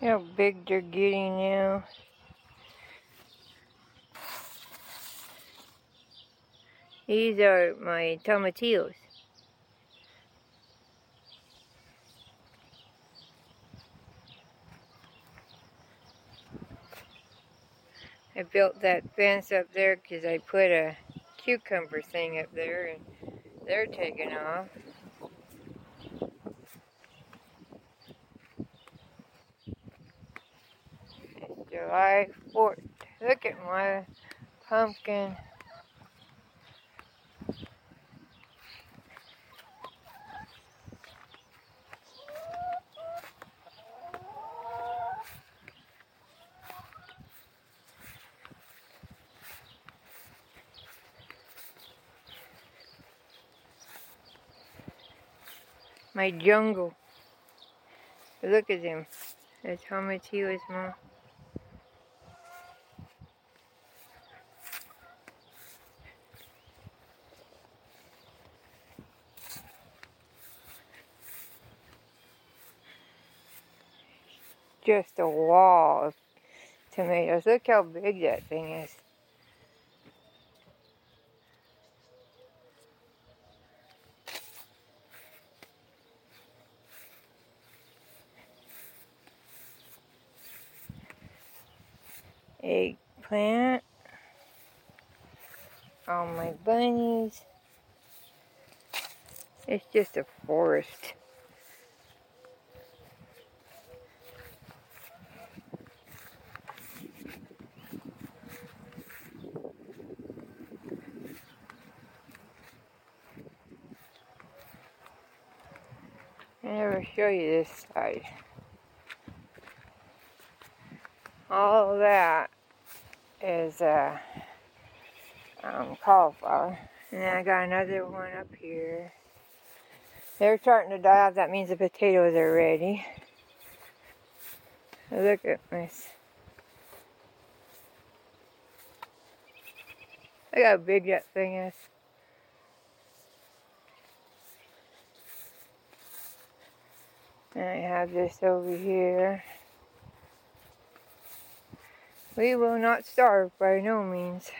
how big they're getting now. These are my tomatillos. I built that fence up there because I put a cucumber thing up there and they're taking off. It's July 4th. Look at my pumpkin. my jungle. Look at him. That's how much he was more. Just a wall of tomatoes. Look how big that thing is. eggplant, all my bunnies. It's just a forest. I never show you this side. all that is uh, um, cauliflower. And then I got another one up here. They're starting to die off. That means the potatoes are ready. Look at this. Look how big that thing is. I have this over here. We will not starve by no means.